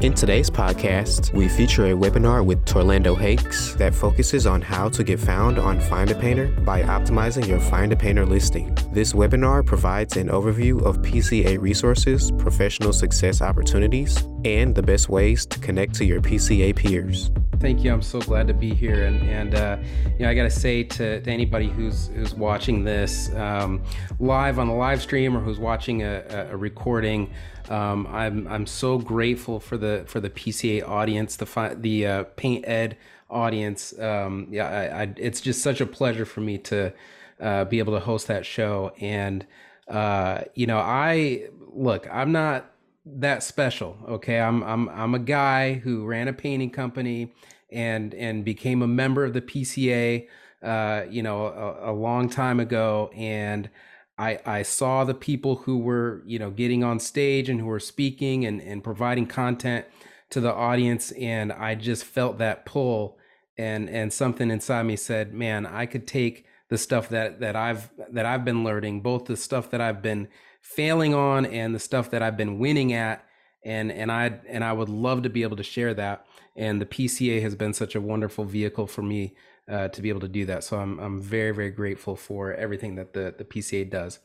In today's podcast, we feature a webinar with Torlando Hakes that focuses on how to get found on Find a Painter by optimizing your Find a Painter listing. This webinar provides an overview of PCA resources, professional success opportunities, and the best ways to connect to your PCA peers. Thank you. I'm so glad to be here, and and uh, you know I got to say to, anybody who's who's watching this um, live on the live stream or who's watching a, a recording, um, I'm I'm so grateful for the for the PCA audience, the the uh, Paint Ed audience. Um, yeah, I, I, it's just such a pleasure for me to uh, be able to host that show, and uh, you know I look, I'm not that special. Okay, I'm I'm I'm a guy who ran a painting company and and became a member of the PCA. Uh, you know, a, a long time ago, and I I saw the people who were you know getting on stage and who were speaking and and providing content to the audience, and I just felt that pull, and and something inside me said, man, I could take the stuff that that I've that I've been learning, both the stuff that I've been failing on and the stuff that I've been winning at and and I and I would love to be able to share that and the PCA has been such a wonderful vehicle for me uh, to be able to do that. So I'm I'm very very grateful for everything that the the PCA does.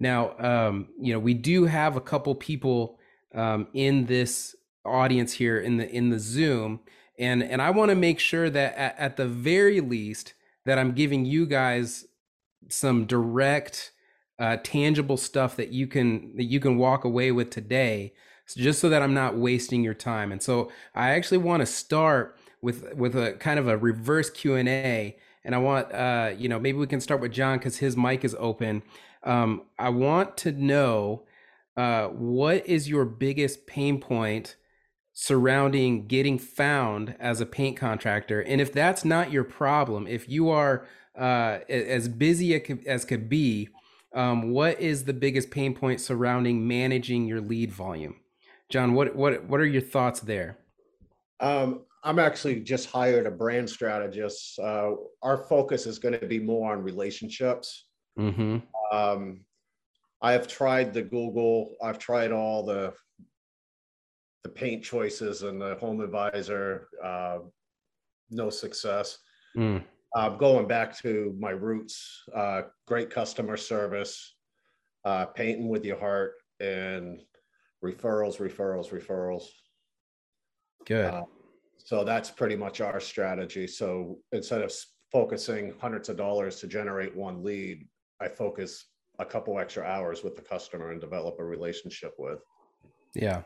Now um, you know we do have a couple people um, in this audience here in the in the Zoom and and I want to make sure that at, at the very least that I'm giving you guys some direct uh, tangible stuff that you can that you can walk away with today just so that i'm not wasting your time. And so i actually want to start with with a kind of a reverse q&a and i want uh, you know maybe we can start with john because his mic is open. Um, i want to know uh, what is your biggest pain point surrounding getting found as a paint contractor? And if that's not your problem if you are uh, as busy as could be um, what is the biggest pain point surrounding managing your lead volume? John, what what what are your thoughts there? Um, I'm actually just hired a brand strategist. Uh, our focus is going to be more on relationships. Mm-hmm. Um, I have tried the Google. I've tried all the the paint choices and the Home Advisor. Uh, no success. Mm uh, going back to my roots, uh, great customer service, uh, painting with your heart, and referrals, referrals, referrals. Good. Uh, so that's pretty much our strategy. So instead of focusing hundreds of dollars to generate one lead, I focus a couple extra hours with the customer and develop a relationship with. Yeah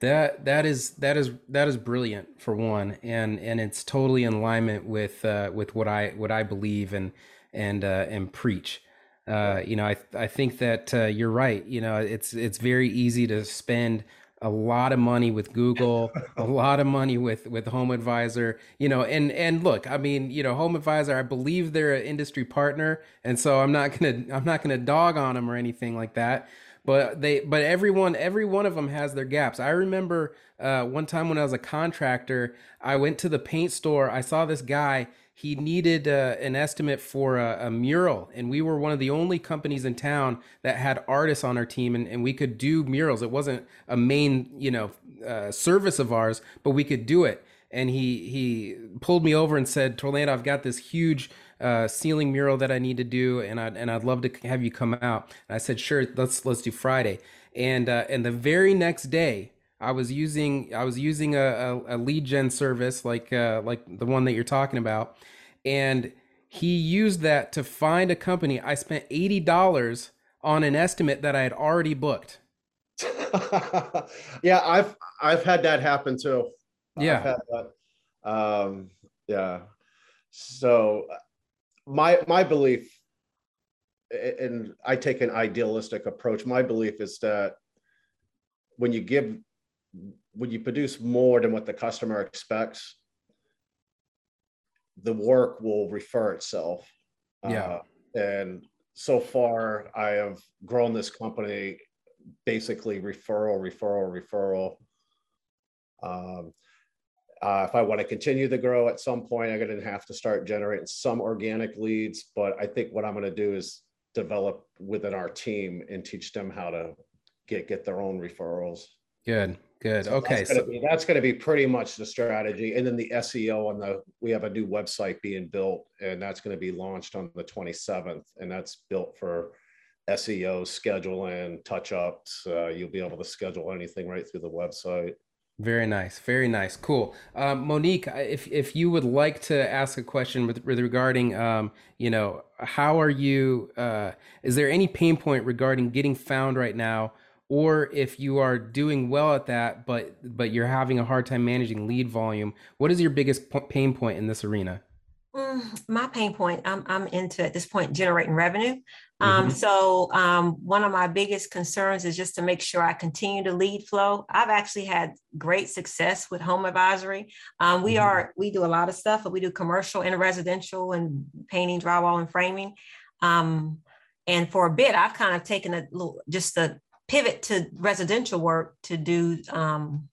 that that is that is that is brilliant for one and and it's totally in alignment with uh with what i what i believe and and uh and preach. Uh you know i i think that uh, you're right. You know it's it's very easy to spend a lot of money with google a lot of money with with home advisor you know and and look i mean you know home advisor i believe they're an industry partner and so i'm not gonna i'm not gonna dog on them or anything like that but they but everyone every one of them has their gaps. I remember uh, one time when i was a contractor i went to the paint store. I saw this guy. He needed uh, an estimate for a, a, mural and we were one of the only companies in town that had artists on our team and, and we could do murals. It wasn't a main you know uh, service of ours but we could do it. And he he pulled me over and said torlando i've got this huge uh, ceiling mural that I need to do, and I and I'd love to have you come out. And I said, sure, let's let's do Friday. And uh, and the very next day, I was using I was using a, a, a lead gen service like uh, like the one that you're talking about, and he used that to find a company. I spent eighty dollars on an estimate that I had already booked. yeah, I've I've had that happen too. Yeah. Um, yeah. So my my belief and i take an idealistic approach my belief is that when you give when you produce more than what the customer expects, the work will refer itself. Yeah. Uh, and so far, I have grown this company basically referral, referral, referral. Um, uh, if I want to continue to grow at some point, I'm going to have to start generating some organic leads. But I think what I'm going to do is develop within our team and teach them how to get get their own referrals. Good, good. So okay, that's so that's going to be pretty much the strategy, and then the SEO and the we have a new website being built, and that's going to be launched on the 27th, and that's built for SEO scheduling, touch ups. Uh, you'll be able to schedule anything right through the website. Very nice, very nice, cool. Um, Monique, if if you would like to ask a question with, with regarding, um, you know, how are you? Uh, is there any pain point regarding getting found right now, or if you are doing well at that, but but you're having a hard time managing lead volume? What is your biggest pain point in this arena? Mm, my pain point, I'm I'm into at this point generating revenue. Um, mm-hmm. So um, one of my biggest concerns is just to make sure I continue to lead flow. I've actually had great success with home advisory. Um, we mm-hmm. are we do a lot of stuff, but we do commercial and residential and painting, drywall, and framing. Um, and for a bit, I've kind of taken a little just a pivot to residential work to do um,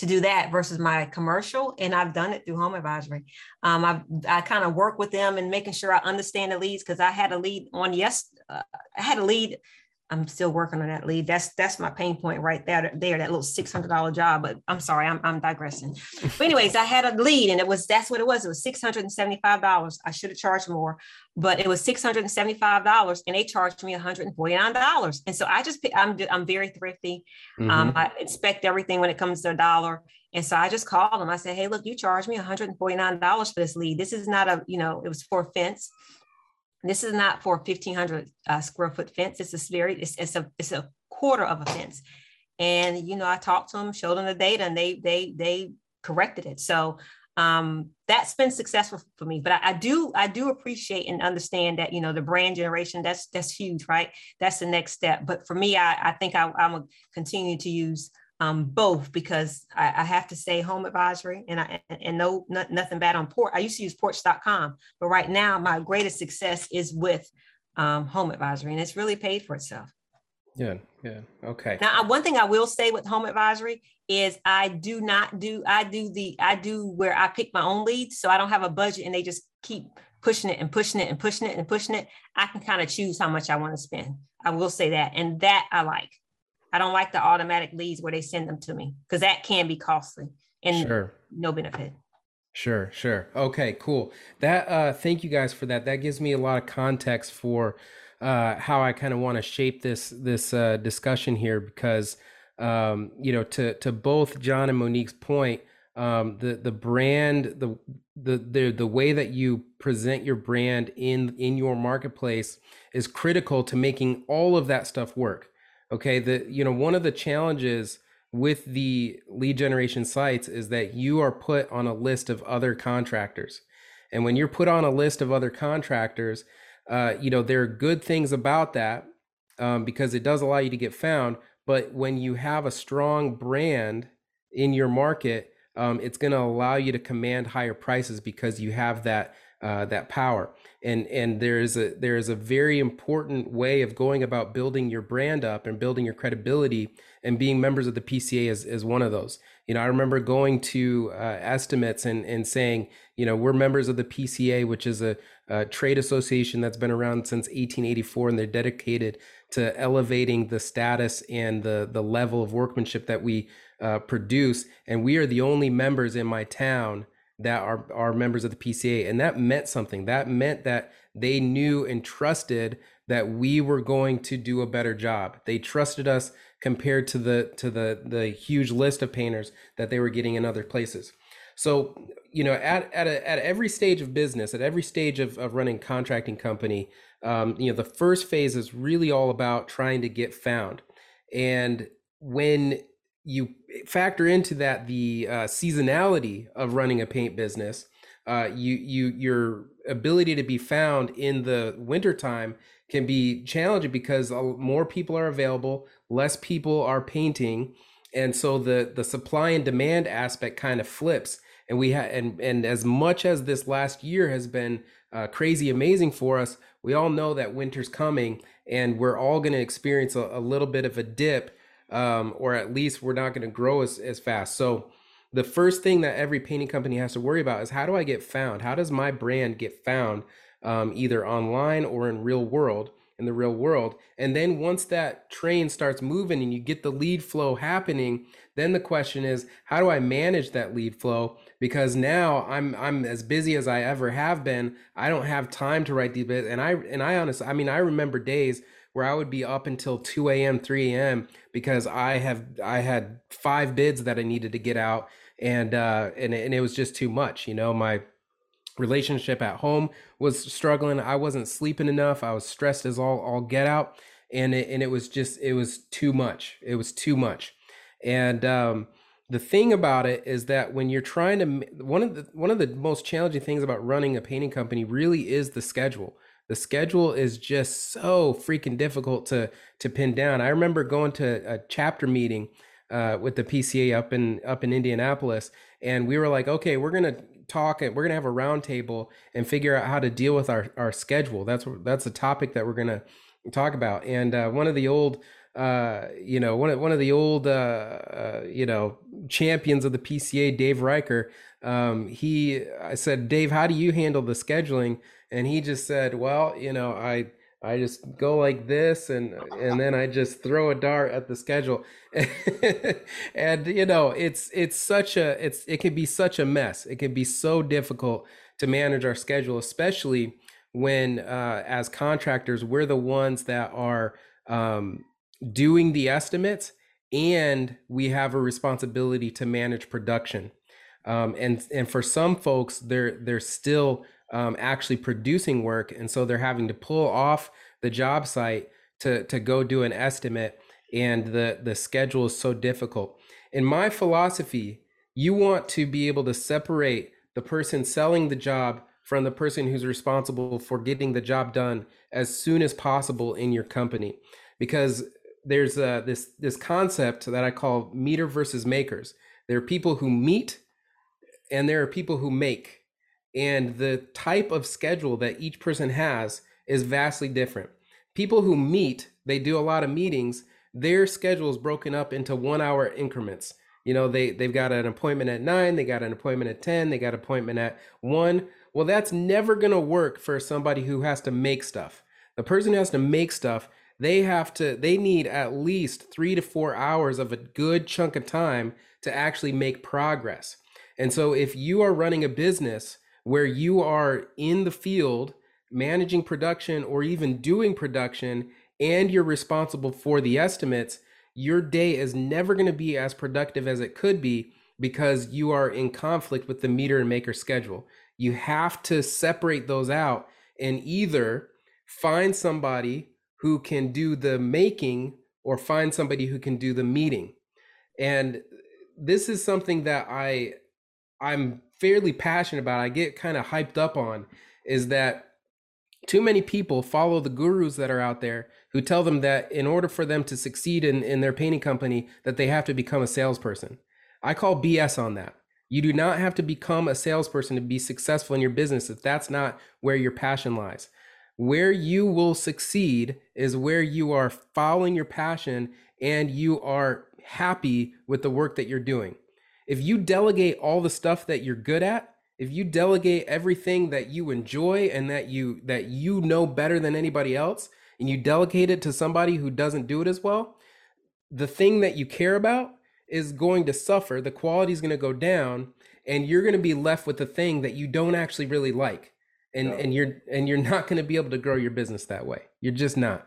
to do that versus my commercial. And I've done it through home advisory. Um, I I kind of work with them and making sure I understand the leads because I had a lead on yes, uh, I had a lead I'm still working on that lead. That's that's my pain point right there. There, that little six hundred dollar job. But I'm sorry, I'm I'm digressing. But anyways, I had a lead, and it was that's what it was. It was six hundred and seventy five dollars. I should have charged more, but it was six hundred and seventy five dollars, and they charged me one hundred and forty nine dollars. And so I just I'm I'm very thrifty. Mm-hmm. Um, I inspect everything when it comes to a dollar. And so I just called them. I said, "Hey, look, you charged me one hundred and forty nine dollars for this lead. This is not a you know it was for a fence." This is not for 1500 uh, square foot fence. It's a very, it's, it's, a, it's a quarter of a fence. And, you know, I talked to them, showed them the data and they, they, they corrected it. So um, that's been successful for me, but I, I, do, I do appreciate and understand that, you know, the brand generation, that's, that's huge, right? That's the next step. But for me, I, I think I, I'm gonna continue to use um, both because I, I, have to say home advisory and I and no not, nothing bad on Porch. I used to use porch.com, but right now my greatest success is with um, home advisory and it's really paid for itself. Yeah, yeah. Okay. Now one thing I will say with home advisory is I do not do I do the I do where I pick my own leads. So I don't have a budget and they just keep pushing it and pushing it and pushing it and pushing it. I can kind of choose how much I want to spend. I will say that. And that I like. I don't like the automatic leads where they send them to me because that can be costly and sure. no benefit. Sure, sure. Okay, cool. That uh thank you guys for that. That gives me a lot of context for uh how I kind of want to shape this this uh discussion here because um you know to to both John and Monique's point um the the brand the the the the way that you present your brand in in your marketplace is critical to making all of that stuff work okay the you know one of the challenges with the lead generation sites is that you are put on a list of other contractors. And when you're put on a list of other contractors uh, you know there are good things about that um, because it does allow you to get found. But when you have a strong brand in your market um, it's going to allow you to command higher prices because you have that uh, that power and and there is a there is a very important way of going about building your brand up and building your credibility and being members of the PCA is, is one of those. You know I remember going to uh, estimates and and saying you know we're members of the PCA which is a, a trade association that's been around since 1884 and they're dedicated to elevating the status and the the level of workmanship that we uh, produce. And we are the only members in my town that are, are members of the PCA. And that meant something. That meant that they knew and trusted that we were going to do a better job. They trusted us compared to the to the the huge list of painters that they were getting in other places. So, you know, at at, a, at every stage of business, at every stage of, of running contracting company, um, you know, the first phase is really all about trying to get found. And when you factor into that the uh, seasonality of running a paint business uh, you you your ability to be found in the wintertime can be challenging because more people are available less people are painting and so the the supply and demand aspect kind of flips. And we have and and as much as this last year has been uh, crazy amazing for us we all know that winter's coming and we're all going to experience a, a, little bit of a dip um, or at least we're not going to grow as, as fast so the first thing that every painting company has to worry about is how do i get found how does my brand get found um, either online or in real world in the real world. And then once that train starts moving and you get the lead flow happening, then the question is, how do I manage that lead flow? Because now I'm I'm as busy as I ever have been. I don't have time to write these. And I and I honestly, I mean, I remember days where I would be up until 2 a.m., 3 a.m. because I have I had five bids that I needed to get out and uh and, and it was just too much. You know, my relationship at home was struggling. I wasn't sleeping enough. I was stressed as all all get out, and it, and it was just it was too much. It was too much, and um, the thing about it is that when you're trying to one of the one of the most challenging things about running a painting company really is the schedule. The schedule is just so freaking difficult to to pin down. I remember going to a chapter meeting uh, with the PCA up in up in Indianapolis, and we were like, okay, we're gonna talk and we're gonna have a roundtable and figure out how to deal with our our schedule. That's that's a topic that we're gonna talk about. And uh, one of the old uh, you know, one of one of the old uh, uh, you know champions of the PCA, Dave Riker. Um, he, I said, Dave, how do you handle the scheduling? And he just said, well, you know, I I just go like this and and then I just throw a dart at the schedule. and you know, it's it's such a it's it can be such a mess. It can be so difficult to manage our schedule, especially when uh, as contractors we're the ones that are um, doing the estimates and we have a responsibility to manage production. Um, and and for some folks, they're they're still um, actually producing work, and so they're having to pull off the job site to to go do an estimate, and the the schedule is so difficult. In my philosophy, you want to be able to separate the person selling the job from the person who's responsible for getting the job done as soon as possible in your company, because there's a, this this concept that I call meter versus makers. There are people who meet, and there are people who make and the type of schedule that each person has is vastly different. People who meet, they do a lot of meetings, their schedule is broken up into one hour increments. You know, they, they've got an appointment at nine, they got an appointment at 10, they got an appointment at one. Well, that's never going to work for somebody who has to make stuff. The person who has to make stuff, they have to, they need at least three to four hours of a good chunk of time to actually make progress. And so if you are running a business where you are in the field managing production or even doing production and you're responsible for the estimates, your day is never going to be as productive as it could be because you are in conflict with the meter and maker schedule. You have to separate those out and either find somebody who can do the making or find somebody who can do the meeting. And this is something that I I'm fairly passionate about, I get kind of hyped up on, is that too many people follow the gurus that are out there who tell them that in order for them to succeed in, in their painting company, that they have to become a salesperson. I call BS on that. You do not have to become a salesperson to be successful in your business if that's not where your passion lies. Where you will succeed is where you are following your passion and you are happy with the work that you're doing if you delegate all the stuff that you're good at if you delegate everything that you enjoy and that you that you know better than anybody else and you delegate it to somebody who doesn't do it as well the thing that you care about is going to suffer the quality is going to go down and you're going to be left with the thing that you don't actually really like. And no. and you're and you're not going to be able to grow your business that way. You're just not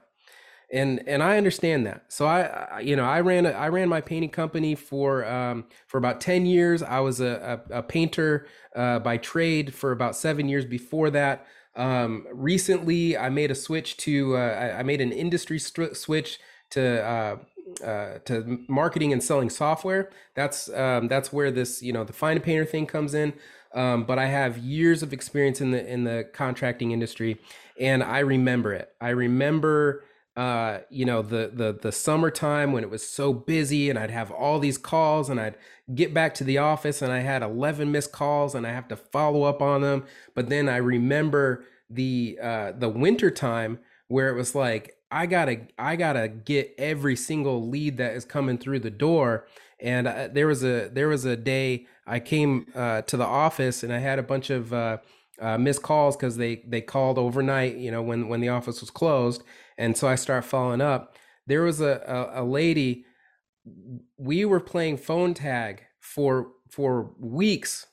and and I understand that. So I, I you know I ran a, I ran my painting company for um, for about ten years. I was a, a, a painter uh, by trade for about seven years before that. Um, recently, I made a switch to uh, I, I, made an industry st- switch to uh, uh, to marketing and selling software. That's um, that's where this you know the find a painter thing comes in. Um, but I have years of experience in the in the contracting industry, and I remember it. I remember uh, you know, the the the summertime when it was so busy and I'd have all these calls and I'd get back to the office and I had 11 missed calls and I have to follow up on them. But then I remember the uh the winter time where it was like I gotta I gotta get every single lead that is coming through the door. And uh, there was a there was a day I came uh, to the office and I had a bunch of uh, uh, missed calls because they they called overnight, you know, when when the office was closed, and so I start following up. There was a, a, a lady. We were playing phone tag for for weeks.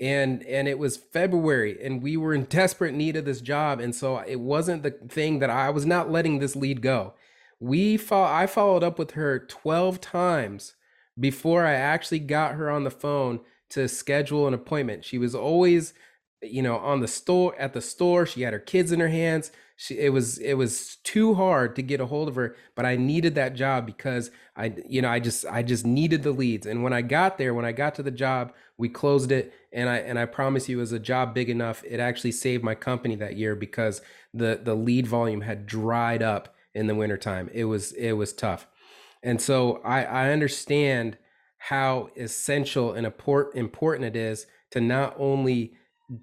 And and it was february and we were in desperate need of this job. And so it wasn't the thing that i was not letting this lead go. We fo- i followed up with her 12 times before i actually got her on the phone to schedule an appointment. She was always you know on the store at the store. She had her kids in her hands she it was it was too hard to get a hold of her but i needed that job because i you know i just i just needed the leads. And when i got there when i got to the job we closed it and i and i promise you it was a job big enough it actually saved my company that year because the the lead volume had dried up in the wintertime. It was it was tough. And so i i understand how essential and important important it is to not only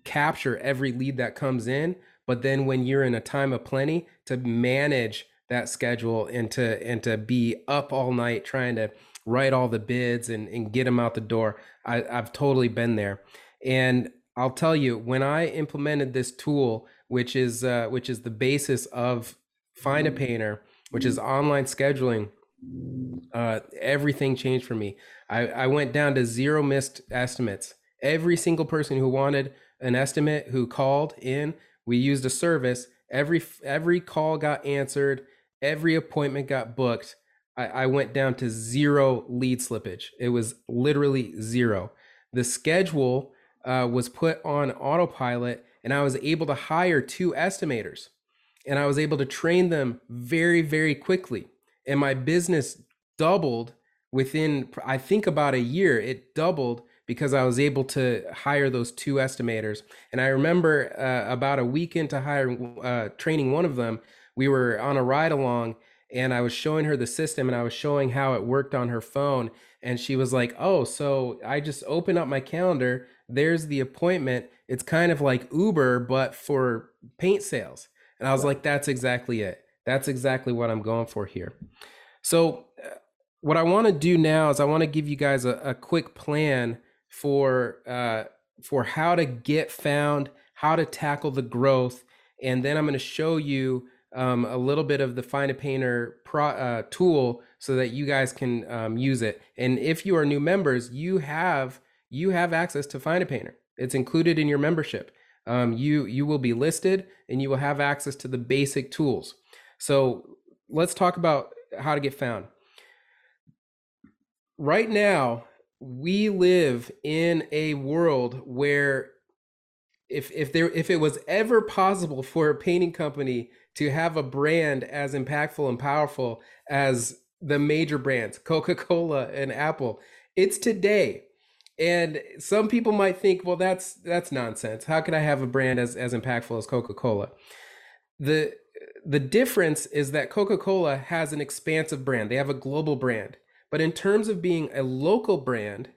capture every lead that comes in but then when you're in a time of plenty to manage that schedule and to and to be up all night trying to write all the bids and, and get them out the door I, i've totally been there. And i'll tell you when i implemented this tool which is uh, which is the basis of find a painter which is online scheduling uh, everything changed for me. I, I went down to zero missed estimates. Every single person who wanted an estimate who called in we used a service. Every every call got answered. Every appointment got booked. I, I went down to zero lead slippage. It was literally zero. The schedule uh, was put on autopilot and i was able to hire two estimators. And i was able to train them very very quickly. And my business doubled within i think about a year. It doubled because I was able to hire those two estimators. And I remember uh, about a week into hiring, uh, training one of them, we were on a ride along and I was showing her the system and I was showing how it worked on her phone. And she was like, Oh, so I just open up my calendar. There's the appointment. It's kind of like Uber, but for paint sales. And I was like, That's exactly it. That's exactly what I'm going for here. So, uh, what I want to do now is I want to give you guys a, a quick plan for uh, for how to get found, how to tackle the growth, and then I'm going to show you um, a little bit of the Find a Painter pro, uh, tool so that you guys can um, use it. And if you are new members, you have you have access to Find a Painter. It's included in your membership. Um, you you will be listed and you will have access to the basic tools. So let's talk about how to get found. Right now, we live in a world where if if there if it was ever possible for a painting company to have a brand as impactful and powerful as the major brands coca-cola and apple it's today. And some people might think well that's that's nonsense. How could i have a brand as as impactful as coca-cola? The the difference is that coca-cola has an expansive brand. They have a global brand but in terms of being a local brand,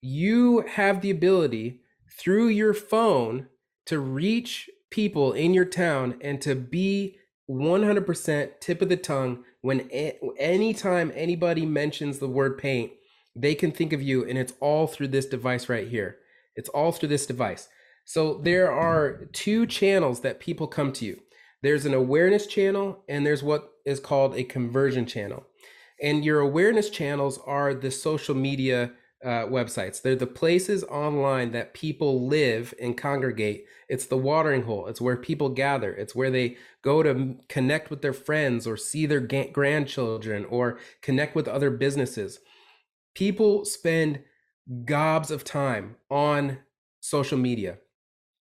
you have the ability through your phone to reach people in your town and to be 100% tip of the tongue when anytime anybody mentions the word paint, they can think of you and it's all through this device right here. It's all through this device. So there are two channels that people come to you. There's an awareness channel and there's what is called a conversion channel. And your awareness channels are the social media uh, websites. They're the places online that people live and congregate. It's the watering hole. It's where people gather. It's where they go to connect with their friends or see their grandchildren or connect with other businesses. People spend gobs of time on social media.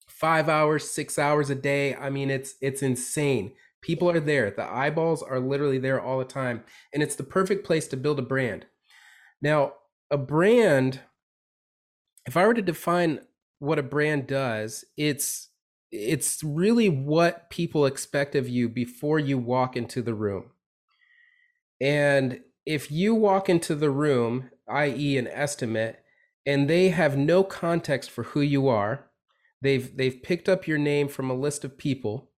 5 hours, 6 hours a day. I mean it's it's insane. People are there. The eyeballs are literally there all the time. And it's the perfect place to build a brand. Now, a brand, if I were to define what a brand does, it's it's really what people expect of you before you walk into the room. And if you walk into the room, i.e., an estimate, and they have no context for who you are, they've they've picked up your name from a list of people,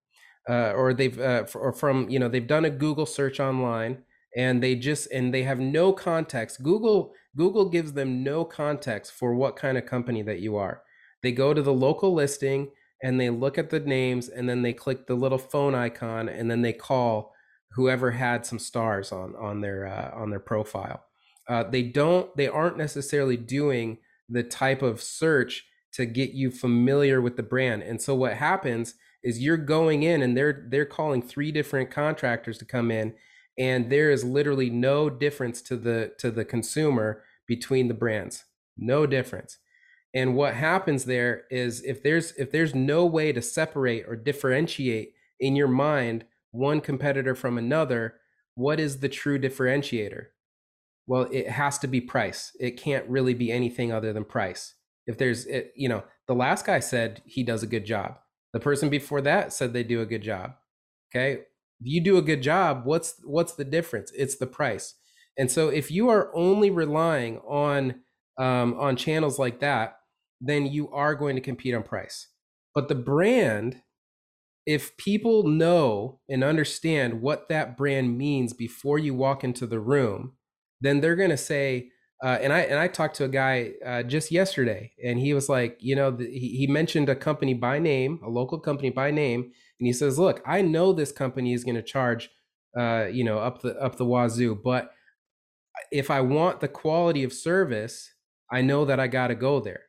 uh, or they've uh, or from you know they've done a Google search online, and they just and they have no context. Google Google gives them no context for what kind of company that you are. They go to the local listing and they look at the names and then they click the little phone icon and then they call whoever had some stars on on their uh, on their profile. Uh, they don't they aren't necessarily doing the type of search to get you familiar with the brand. And so what happens is you're going in and they're they're calling three different contractors to come in and there is literally no difference to the to the consumer between the brands. No difference. And what happens there is if there's if there's no way to separate or differentiate in your mind one competitor from another, what is the true differentiator? Well, it has to be price. It can't really be anything other than price. If there's, it, you know, the last guy said he does a good job. The person before that said they do a good job. Okay, you do a good job, what's what's the difference? It's the price. And so if you are only relying on um, on channels like that, then you are going to compete on price. But the brand, if people know and understand what that brand means before you walk into the room, then they're going to say, uh, and I and I talked to a guy uh, just yesterday, and he was like, you know, the, he, he mentioned a company by name, a local company by name, and he says, look, I know this company is going to charge, uh, you know, up the up the wazoo, but if I want the quality of service, I know that I got to go there.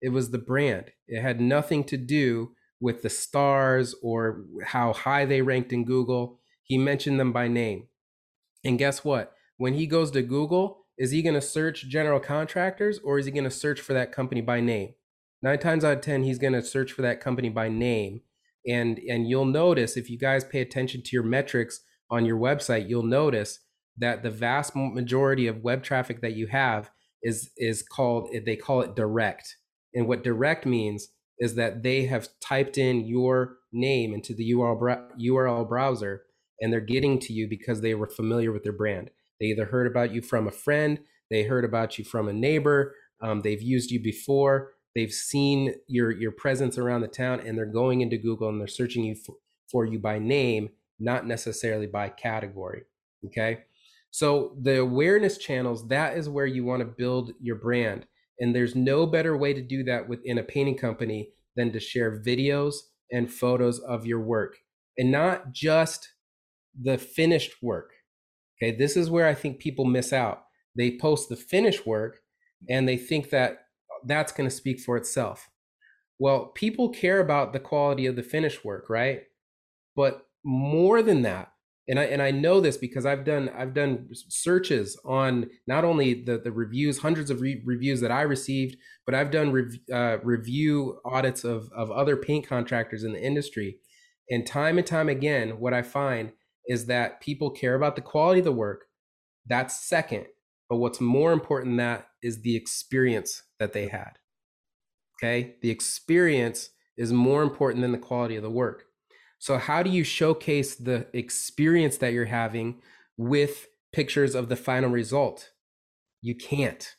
It was the brand. It had nothing to do with the stars or how high they ranked in Google. He mentioned them by name. And guess what? When he goes to Google, is he going to search general contractors or is he going to search for that company by name? Nine times out of 10, he's going to search for that company by name. And, and you'll notice if you guys pay attention to your metrics on your website, you'll notice that the vast majority of web traffic that you have is is called eh, they call it direct and what direct means is that they have typed in your name into the URL, URL browser and they're getting to you because they were familiar with their brand. They either heard about you from a friend, they heard about you from a neighbor, um, they've used you before, they've seen your your presence around the town, and they're going into Google and they're searching you for, for you by name, not necessarily by category. Okay, so the awareness channels that is where you want to build your brand. And there's no better way to do that within a painting company than to share videos and photos of your work and not just the finished work. Okay, this is where I think people miss out. They post the finished work and they think that that's going to speak for itself. Well, people care about the quality of the finished work, right? But more than that, and I and I know this because I've done I've done searches on not only the the reviews, hundreds of re- reviews that I received, but I've done rev- uh, review audits of of other paint contractors in the industry, and time and time again, what I find is that people care about the quality of the work. That's second, but what's more important than that is the experience that they had. Okay, the experience is more important than the quality of the work. So, how do you showcase the experience that you're having with pictures of the final result? You can't.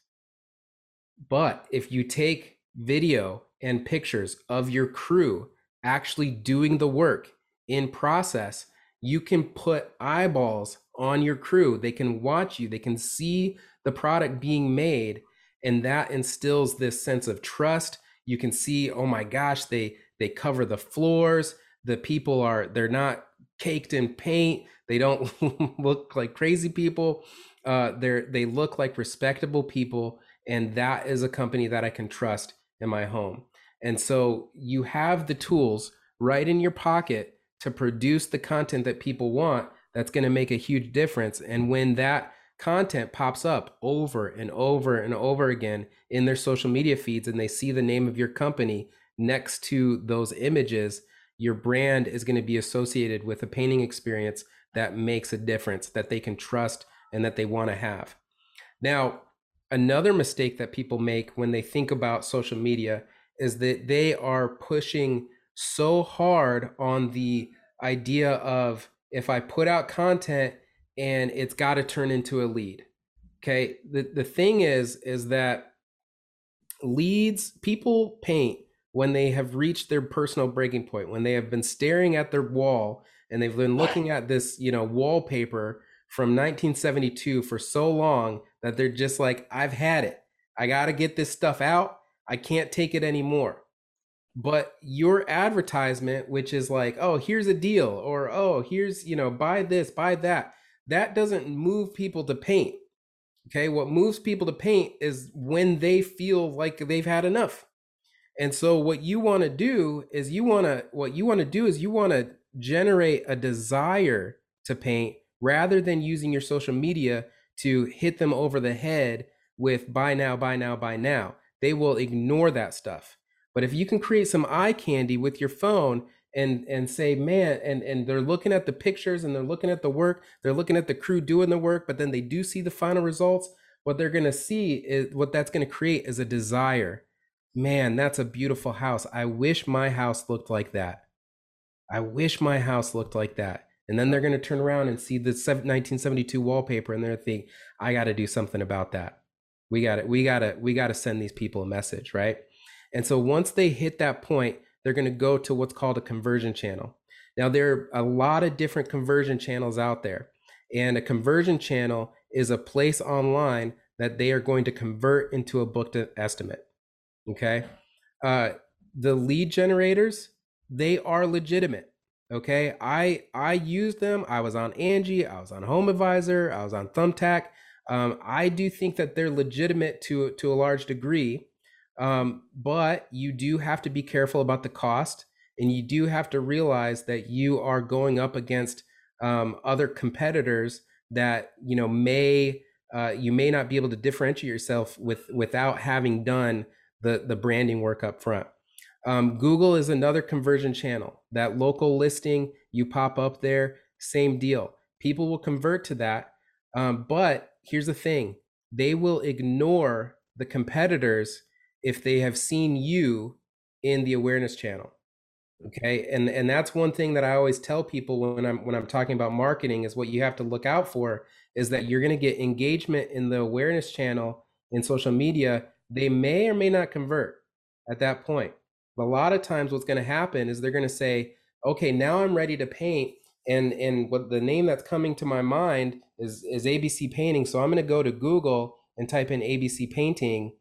But if you take video and pictures of your crew actually doing the work in process, you can put eyeballs on your crew. They can watch you, they can see the product being made, and that instills this sense of trust. You can see, oh my gosh, they they cover the floors, the people are they're not caked in paint. They don't look like crazy people. Uh, they're they look like respectable people and that is a company that i can trust in my home. And so you have the tools right in your pocket to produce the content that people want that's going to make a huge difference and when that content pops up over and over and over again in their social media feeds and they see the name of your company next to those images your brand is going to be associated with a painting experience that makes a difference that they can trust and that they want to have. Now, another mistake that people make when they think about social media is that they are pushing so hard on the idea of if I put out content and it's got to turn into a lead. Okay. The, the thing is, is that leads, people paint when they have reached their personal breaking point, when they have been staring at their wall and they've been looking at this, you know, wallpaper from 1972 for so long that they're just like, I've had it. I got to get this stuff out. I can't take it anymore. But your advertisement, which is like, oh, here's a deal, or oh, here's, you know, buy this, buy that, that doesn't move people to paint. Okay. What moves people to paint is when they feel like they've had enough. And so what you want to do is you want to, what you want to do is you want to generate a desire to paint rather than using your social media to hit them over the head with buy now, buy now, buy now. They will ignore that stuff. But if you can create some eye candy with your phone and and say, man, and and they're looking at the pictures and they're looking at the work, they're looking at the crew doing the work, but then they do see the final results. What they're gonna see is what that's gonna create is a desire. Man, that's a beautiful house. I wish my house looked like that. I wish my house looked like that. And then they're going to turn around and see the 1972 wallpaper and they're think, I got to do something about that. We got to, we got to, we got to send these people a message, right? And so once they hit that point, they're going to go to what's called a conversion channel. Now, there are a lot of different conversion channels out there. And a conversion channel is a place online that they are going to convert into a booked estimate. Okay. Uh, the lead generators, they are legitimate. Okay. I I used them. I was on Angie, I was on Home Advisor, I was on Thumbtack. Um, I do think that they're legitimate to to a large degree. Um, but you do have to be careful about the cost and you do have to realize that you are going up against um, other competitors that you know may uh, you may not be able to differentiate yourself with without having done the the branding work up front. Um, google is another conversion channel. That local listing you pop up there same deal. People will convert to that um, but here's the thing. They will ignore the competitors if they have seen you in the awareness channel okay? And and that's one thing that i always tell people when i'm when i'm talking about marketing is what you have to look out for is that you're going to get engagement in the awareness channel in social media. They may or may not convert at that point but a lot of times what's going to happen is they're going to say okay now i'm ready to paint and and what the name that's coming to my mind is is abc painting so i'm going to go to google and type in abc painting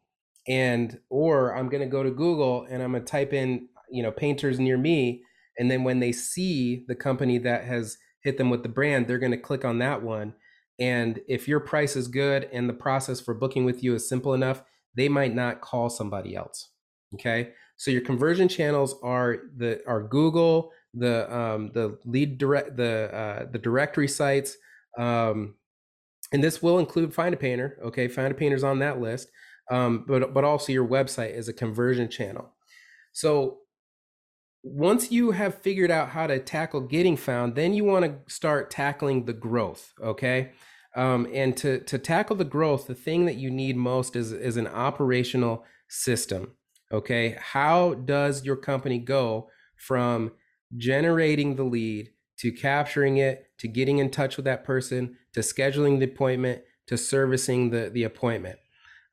and or i'm going to go to google and i'm going to type in you know painters near me and then when they see the company that has hit them with the brand they're going to click on that one. And if your price is good and the process for booking with you is simple enough they might not call somebody else okay? So your conversion channels are the are google the um, the lead direct the uh, the directory sites um, and this will include find a painter okay? Find a painter's on that list um, but but also your website is a conversion channel so once you have figured out how to tackle getting found, then you want to start tackling the growth. Okay. Um, and to, to tackle the growth, the thing that you need most is, is an operational system. Okay. How does your company go from generating the lead to capturing it, to getting in touch with that person, to scheduling the appointment, to servicing the, the appointment?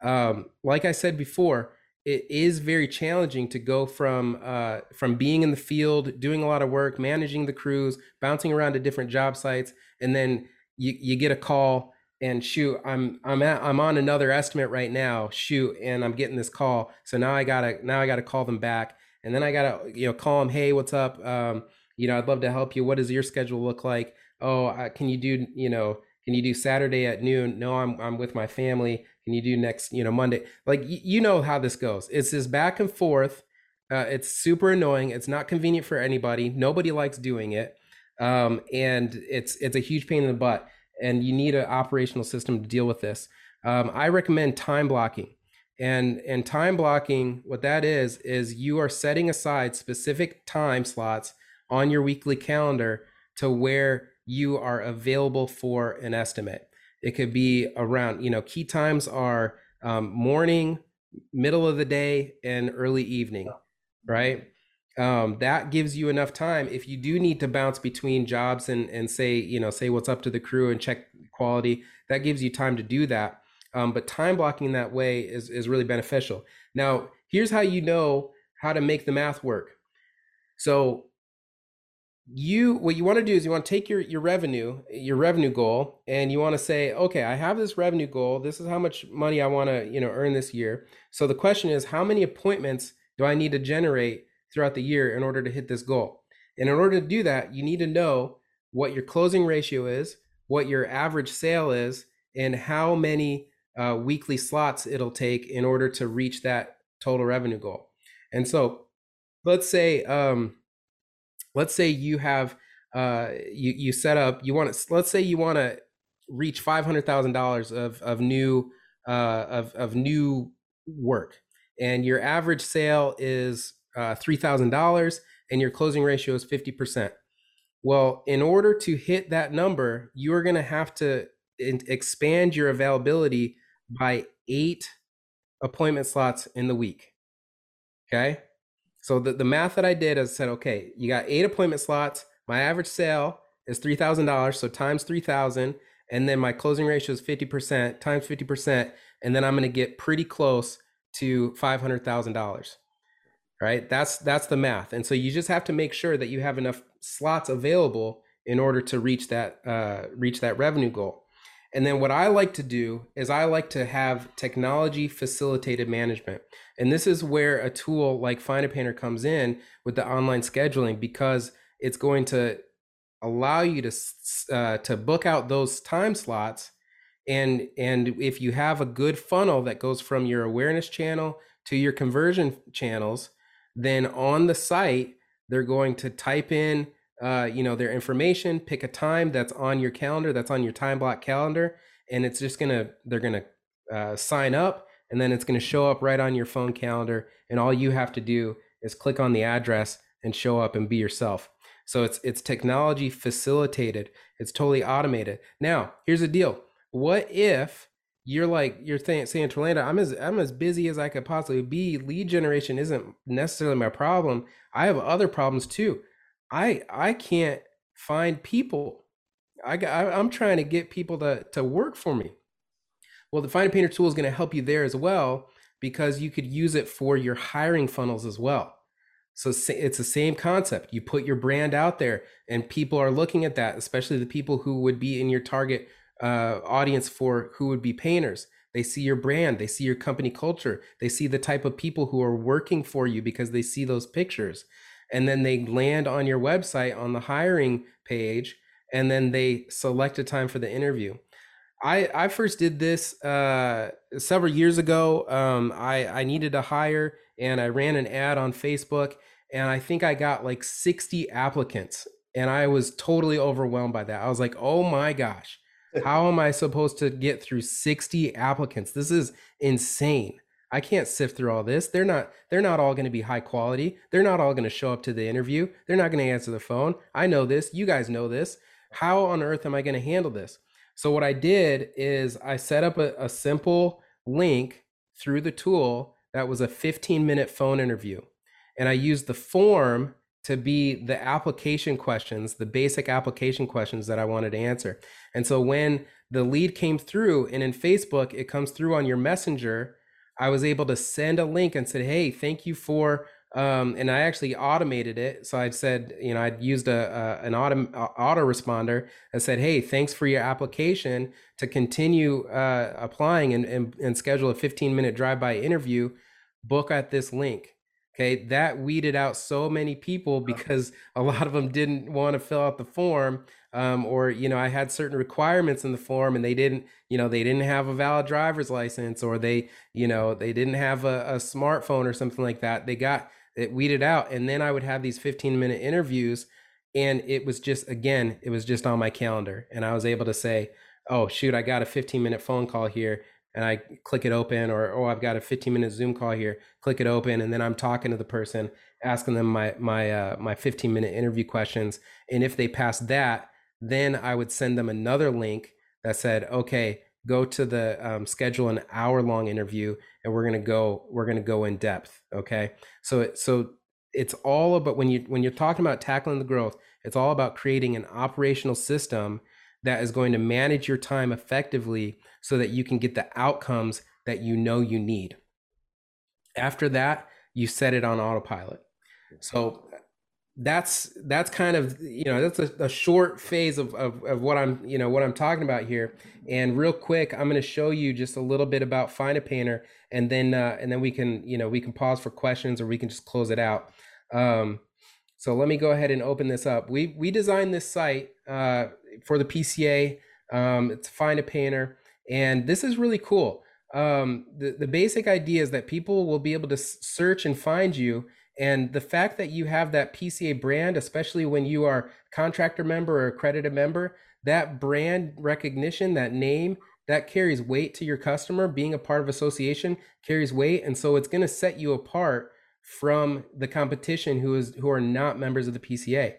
Um, like I said before, it is very challenging to go from uh, from being in the field, doing a lot of work, managing the crews, bouncing around to different job sites, and then you, you get a call and shoot, I'm I'm at, I'm on another estimate right now. Shoot, and I'm getting this call, so now I gotta now I gotta call them back, and then I gotta you know call them, hey, what's up? Um, you know, I'd love to help you. What does your schedule look like? Oh, can you do you know can you do Saturday at noon? No, I'm I'm with my family. Can you do next, you know, Monday? Like y- you know how this goes. It's this back and forth. Uh, it's super annoying. It's not convenient for anybody. Nobody likes doing it, um, and it's it's a huge pain in the butt. And you need an operational system to deal with this. Um, I recommend time blocking, and and time blocking. What that is is you are setting aside specific time slots on your weekly calendar to where you are available for an estimate. It could be around, you know, key times are um, morning, middle of the day, and early evening, right? um, that gives you enough time. If you do need to bounce between jobs and and say you know say what's up to the crew and check quality that gives you time to do that. Um, but time blocking that way is is really beneficial. Now here's how you know how to make the math work. So you what you want to do is you want to take your your revenue your revenue goal and you want to say okay i have this revenue goal. This is how much money i want to you know earn this year. So the question is how many appointments do i need to generate throughout the year in order to hit this goal? And in order to do that you need to know what your closing ratio is what your average sale is and how many uh, weekly slots it'll take in order to reach that total revenue goal. And so let's say um, let's say you have uh, you you set up you want to let's say you want to reach five hundred thousand dollars of of new uh, of of new work, and your average sale is uh, three thousand dollars, and your closing ratio is fifty percent. Well, in order to hit that number, you are going to have to expand your availability by eight appointment slots in the week. Okay. So the, the math that I did is said, okay, you got eight appointment slots. My average sale is three thousand dollars, so times three thousand, and then my closing ratio is fifty percent times fifty percent, and then I'm going to get pretty close to five hundred thousand dollars. Right? That's that's the math, and so you just have to make sure that you have enough slots available in order to reach that uh, reach that revenue goal. And then what I like to do is I like to have technology facilitated management. And this is where a tool like Find a Painter comes in with the online scheduling because it's going to allow you to uh, to book out those time slots and and if you have a good funnel that goes from your awareness channel to your conversion channels then on the site they're going to type in uh, you know, their information, pick a time that's on your calendar, that's on your time block calendar, and it's just gonna they're gonna uh, sign up, and then it's gonna show up right on your phone calendar, and all you have to do is click on the address and show up and be yourself. So it's it's technology facilitated. It's totally automated. Now, here's the deal. What if you're like you're saying, saying Orlando, I'm as I'm as busy as I could possibly be. Lead generation isn't necessarily my problem. I have other problems too. I I can't find people. I I, I'm trying to get people to to work for me. Well, the Find a Painter tool is going to help you there as well because you could use it for your hiring funnels as well. So it's the same concept. You put your brand out there, and people are looking at that, especially the people who would be in your target uh, audience for who would be painters. They see your brand, they see your company culture, they see the type of people who are working for you because they see those pictures and then they land on your website on the hiring page and then they select a time for the interview. I i first did this uh, several years ago. Um, i i needed to hire and i ran an ad on facebook and i think i got like 60 applicants and i was totally overwhelmed by that. I was like oh my gosh how am i supposed to get through 60 applicants? This is insane I can't sift through all this. They're not they're not all going to be high quality. They're not all going to show up to the interview. They're not going to answer the phone. I know this. You guys know this. How on earth am I going to handle this? So what I did is I set up a, a simple link through the tool that was a 15 minute phone interview. And I used the form to be the application questions, the basic application questions that I wanted to answer. And so when the lead came through and in Facebook, it comes through on your messenger I was able to send a link and said, "Hey, thank you for." Um, and I actually automated it. So I said, you know, I'd used a, a an auto autoresponder that said, "Hey, thanks for your application. To continue uh, applying and, and and schedule a 15 minute drive by interview, book at this link." Okay, that weeded out so many people because a lot of them didn't want to fill out the form um, or you know i had certain requirements in the form and they didn't you know they didn't have a valid driver's license or they you know they didn't have a, a smartphone or something like that they got it weeded out. And then i would have these 15 minute interviews and it was just again it was just on my calendar. And i was able to say oh shoot i got a 15 minute phone call here and I click it open, or oh, I've got a 15 minute Zoom call here, click it open, and then I'm talking to the person, asking them my my uh, my 15 minute interview questions, and if they pass that, then I would send them another link that said, okay, go to the um, schedule an hour long interview and we're going to go, we're going to go in depth. Okay. So, so it's all about when you when you're talking about tackling the growth, it's all about creating an operational system that is going to manage your time effectively so that you can get the outcomes that you know you need. After that, you set it on autopilot. So that's that's kind of you know that's a, a short phase of, of, of what i'm you know what i'm talking about here. And real quick i'm going to show you just a little bit about find a painter and then uh, and then we can you know we can pause for questions or we can just close it out. Um, so let me go ahead and open this up. We we designed this site uh, for the pca um, it's find a painter and this is really cool. Um, the, the basic idea is that people will be able to search and find you and the fact that you have that PCA brand, especially when you are contractor member or accredited member, that brand recognition, that name, that carries weight to your customer. Being a part of association carries weight, and so it's going to set you apart from the competition who is who are not members of the PCA.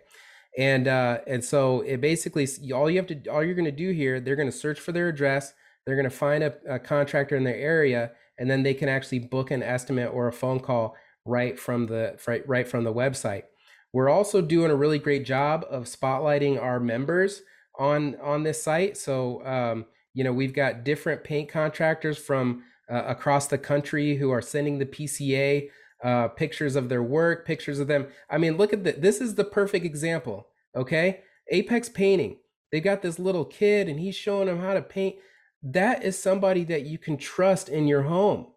And uh, and so it basically all you have to all you're going to do here, they're going to search for their address, they're going to find a, a contractor in their area, and then they can actually book an estimate or a phone call right from the right, from the website. We're also doing a really great job of spotlighting our members on on this site. So um, you know we've got different paint contractors from uh, across the country who are sending the PCA uh, pictures of their work, pictures of them. I mean, look at that. This is the perfect example. Okay, Apex Painting. They got this little kid, and he's showing them how to paint. That is somebody that you can trust in your home,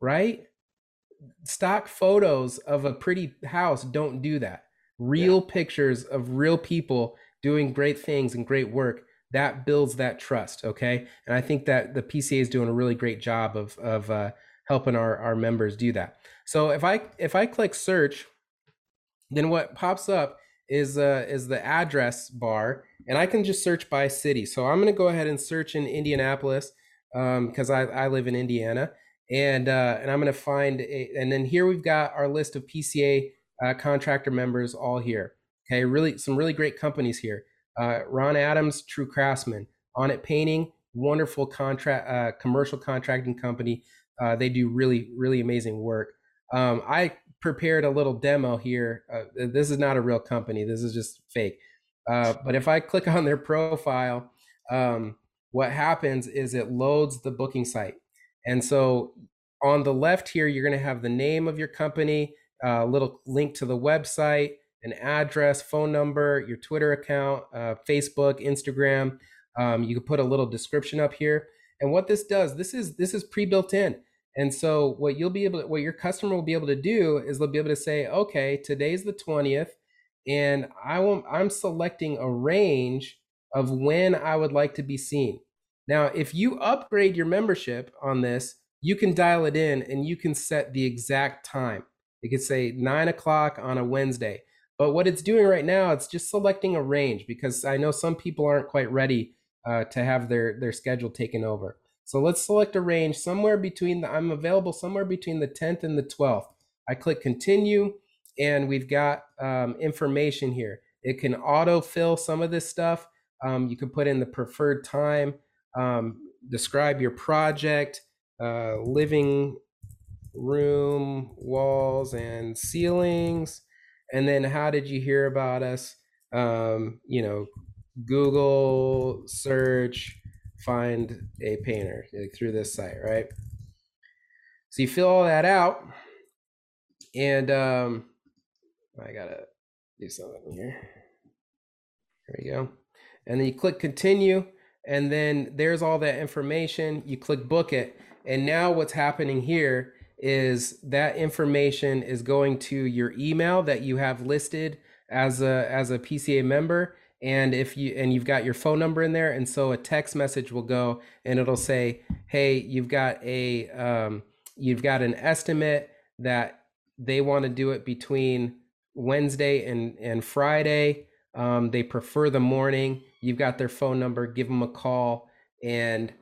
right? Stock photos of a pretty house don't do that. Real yeah. pictures of real people doing great things and great work that builds that trust. Okay, and I think that the PCA is doing a really great job of of uh, helping our our members do that. So if I if I click search, then what pops up is uh, is the address bar, and I can just search by city. So I'm going to go ahead and search in Indianapolis because um, I I live in Indiana and uh, and I'm going to find a, and then here we've got our list of PCA uh, contractor members all here. Okay, really some really great companies here. Uh, Ron Adams, True Craftsman, On It Painting, wonderful contract uh, commercial contracting company. Uh, they do really really amazing work. Um, I prepared a little demo here. Uh, this is not a real company. This is just fake. but if I click on their profile, um, what happens is it loads the booking site. And so on the left here, you're going to have the name of your company, a little link to the website, an address, phone number, your Twitter account, uh, Facebook, Instagram. Um, you can put a little description up here. And what this does, this is this is pre-built in. And so what you'll be able to, what your customer will be able to do is they'll be able to say, okay, today's the 20th, and I will, I'm selecting a range of when I would like to be seen. Now, if you upgrade your membership on this, you can dial it in and you can set the exact time. It could say nine o'clock on a Wednesday. But what it's doing right now, it's just selecting a range because I know some people aren't quite ready uh, to have their, their schedule taken over. So let's select a range somewhere between the, I'm available somewhere between the 10th and the 12th. I click continue and we've got um, information here. It can auto fill some of this stuff. Um, you can put in the preferred time um, describe your project, uh, living room walls and ceilings, and then how did you hear about us? Um, you know, Google search, find a painter like, through this site, right? So you fill all that out, and um, I gotta do something here. There we go. And then you click continue and then there's all that information. You click book it. And now what's happening here is that information is going to your email that you have listed as a as a PCA member and if you and you've got your phone number in there and so a text message will go and it'll say hey you've got a um, you've got an estimate that they want to do it between Wednesday and and Friday um, they prefer the morning You've got their phone number, give them a call and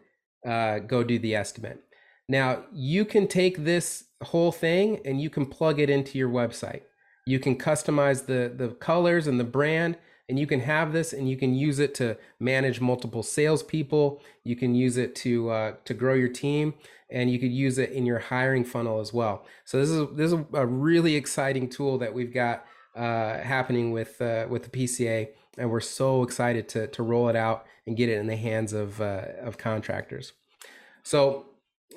uh, go do the estimate. Now, you can take this whole thing and you can plug it into your website. You can customize the, the colors and the brand. and you can have this and you can use it to manage multiple salespeople. You can use it to uh, to grow your team, and you could use it in your hiring funnel as well. So this is this is a really exciting tool that we've got uh, happening with uh, with the PCA, and we're so excited to to roll it out and get it in the hands of uh, of contractors. So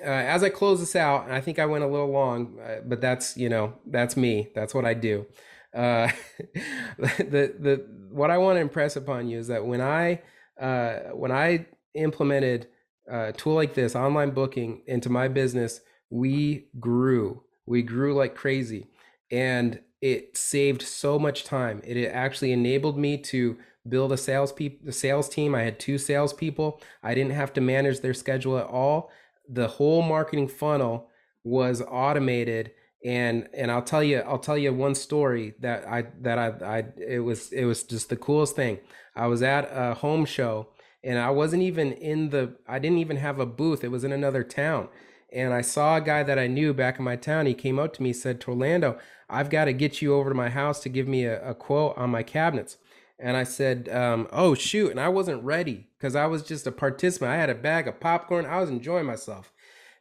uh, as I close this out, and I think I went a little long, uh, but that's you know that's me. That's what I do. Uh, the the what I want to impress upon you is that when I uh, when I implemented a tool like this, online booking, into my business, we grew. We grew like crazy, and it saved so much time. It actually enabled me to build a sales pe- sales team. I had two salespeople. I didn't have to manage their schedule at all the whole marketing funnel was automated and and I'll tell you I'll tell you one story that I that I I it was it was just the coolest thing. I was at a home show and I wasn't even in the I didn't even have a booth. It was in another town. And I saw a guy that I knew back in my town. He came up to me, said, Torlando, I've got to get you over to my house to give me a, a quote on my cabinets. And I said, um, "Oh shoot!" And I wasn't ready because I was just a participant. I had a bag of popcorn. I was enjoying myself,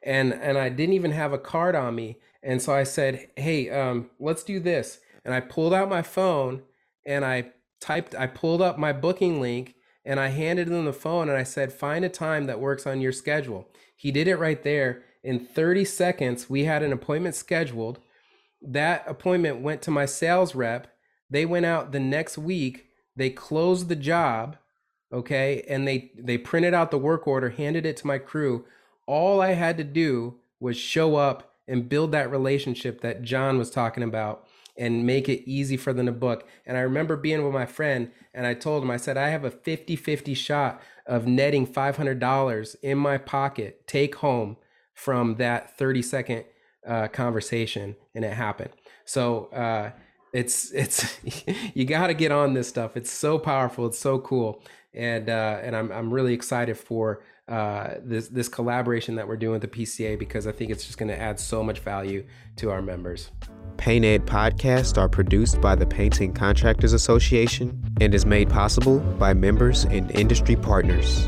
and and I didn't even have a card on me. And so I said, "Hey, um, let's do this." And I pulled out my phone and I typed. I pulled up my booking link and I handed him the phone and I said, "Find a time that works on your schedule." He did it right there. In 30 seconds, we had an appointment scheduled. That appointment went to my sales rep. They went out the next week they closed the job, okay, and they they printed out the work order, handed it to my crew. All I had to do was show up and build that relationship that John was talking about and make it easy for them to book. And I remember being with my friend and I told him, I said, I have a 50 50 shot of netting $500 in my pocket, take home from that 30 second uh, conversation. And it happened. So, uh, it's it's you got to get on this stuff. It's so powerful. It's so cool, and uh, and I'm I'm really excited for uh, this this collaboration that we're doing with the PCA because I think it's just going to add so much value to our members. Paint Ed podcasts are produced by the Painting Contractors Association and is made possible by members and industry partners.